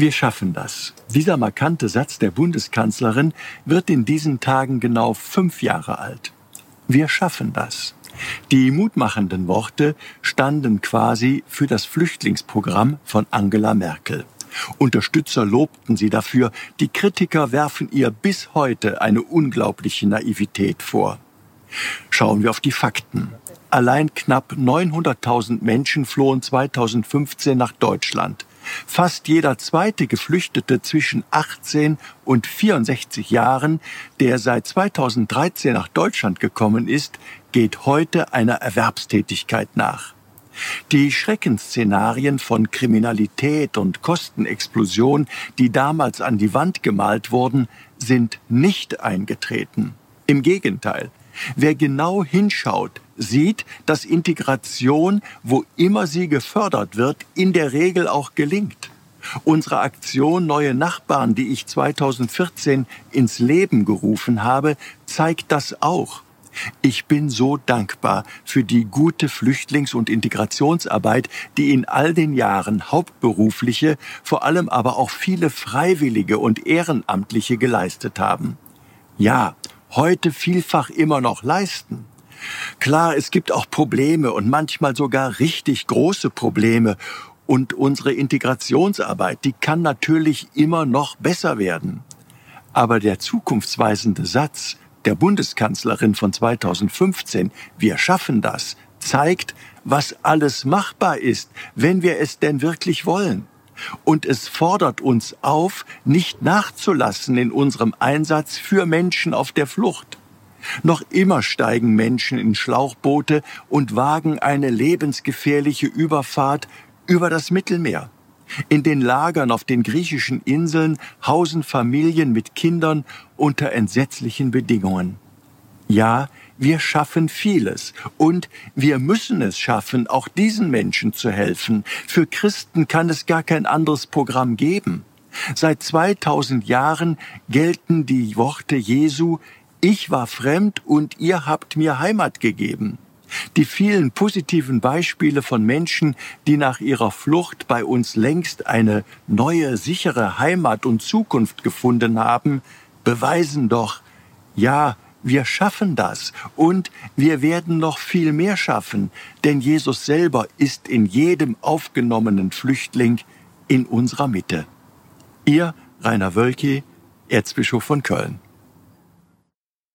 Wir schaffen das. Dieser markante Satz der Bundeskanzlerin wird in diesen Tagen genau fünf Jahre alt. Wir schaffen das. Die mutmachenden Worte standen quasi für das Flüchtlingsprogramm von Angela Merkel. Unterstützer lobten sie dafür, die Kritiker werfen ihr bis heute eine unglaubliche Naivität vor. Schauen wir auf die Fakten. Allein knapp 900.000 Menschen flohen 2015 nach Deutschland. Fast jeder zweite Geflüchtete zwischen 18 und 64 Jahren, der seit 2013 nach Deutschland gekommen ist, geht heute einer Erwerbstätigkeit nach. Die Schreckensszenarien von Kriminalität und Kostenexplosion, die damals an die Wand gemalt wurden, sind nicht eingetreten. Im Gegenteil, wer genau hinschaut, sieht, dass Integration, wo immer sie gefördert wird, in der Regel auch gelingt. Unsere Aktion Neue Nachbarn, die ich 2014 ins Leben gerufen habe, zeigt das auch. Ich bin so dankbar für die gute Flüchtlings- und Integrationsarbeit, die in all den Jahren hauptberufliche, vor allem aber auch viele Freiwillige und Ehrenamtliche geleistet haben. Ja, heute vielfach immer noch leisten. Klar, es gibt auch Probleme und manchmal sogar richtig große Probleme. Und unsere Integrationsarbeit, die kann natürlich immer noch besser werden. Aber der zukunftsweisende Satz, der Bundeskanzlerin von 2015, wir schaffen das, zeigt, was alles machbar ist, wenn wir es denn wirklich wollen. Und es fordert uns auf, nicht nachzulassen in unserem Einsatz für Menschen auf der Flucht. Noch immer steigen Menschen in Schlauchboote und wagen eine lebensgefährliche Überfahrt über das Mittelmeer. In den Lagern auf den griechischen Inseln hausen Familien mit Kindern unter entsetzlichen Bedingungen. Ja, wir schaffen vieles und wir müssen es schaffen, auch diesen Menschen zu helfen. Für Christen kann es gar kein anderes Programm geben. Seit 2000 Jahren gelten die Worte Jesu, ich war fremd und ihr habt mir Heimat gegeben. Die vielen positiven Beispiele von Menschen, die nach ihrer Flucht bei uns längst eine neue, sichere Heimat und Zukunft gefunden haben, beweisen doch, ja, wir schaffen das und wir werden noch viel mehr schaffen, denn Jesus selber ist in jedem aufgenommenen Flüchtling in unserer Mitte. Ihr Rainer Wölki, Erzbischof von Köln.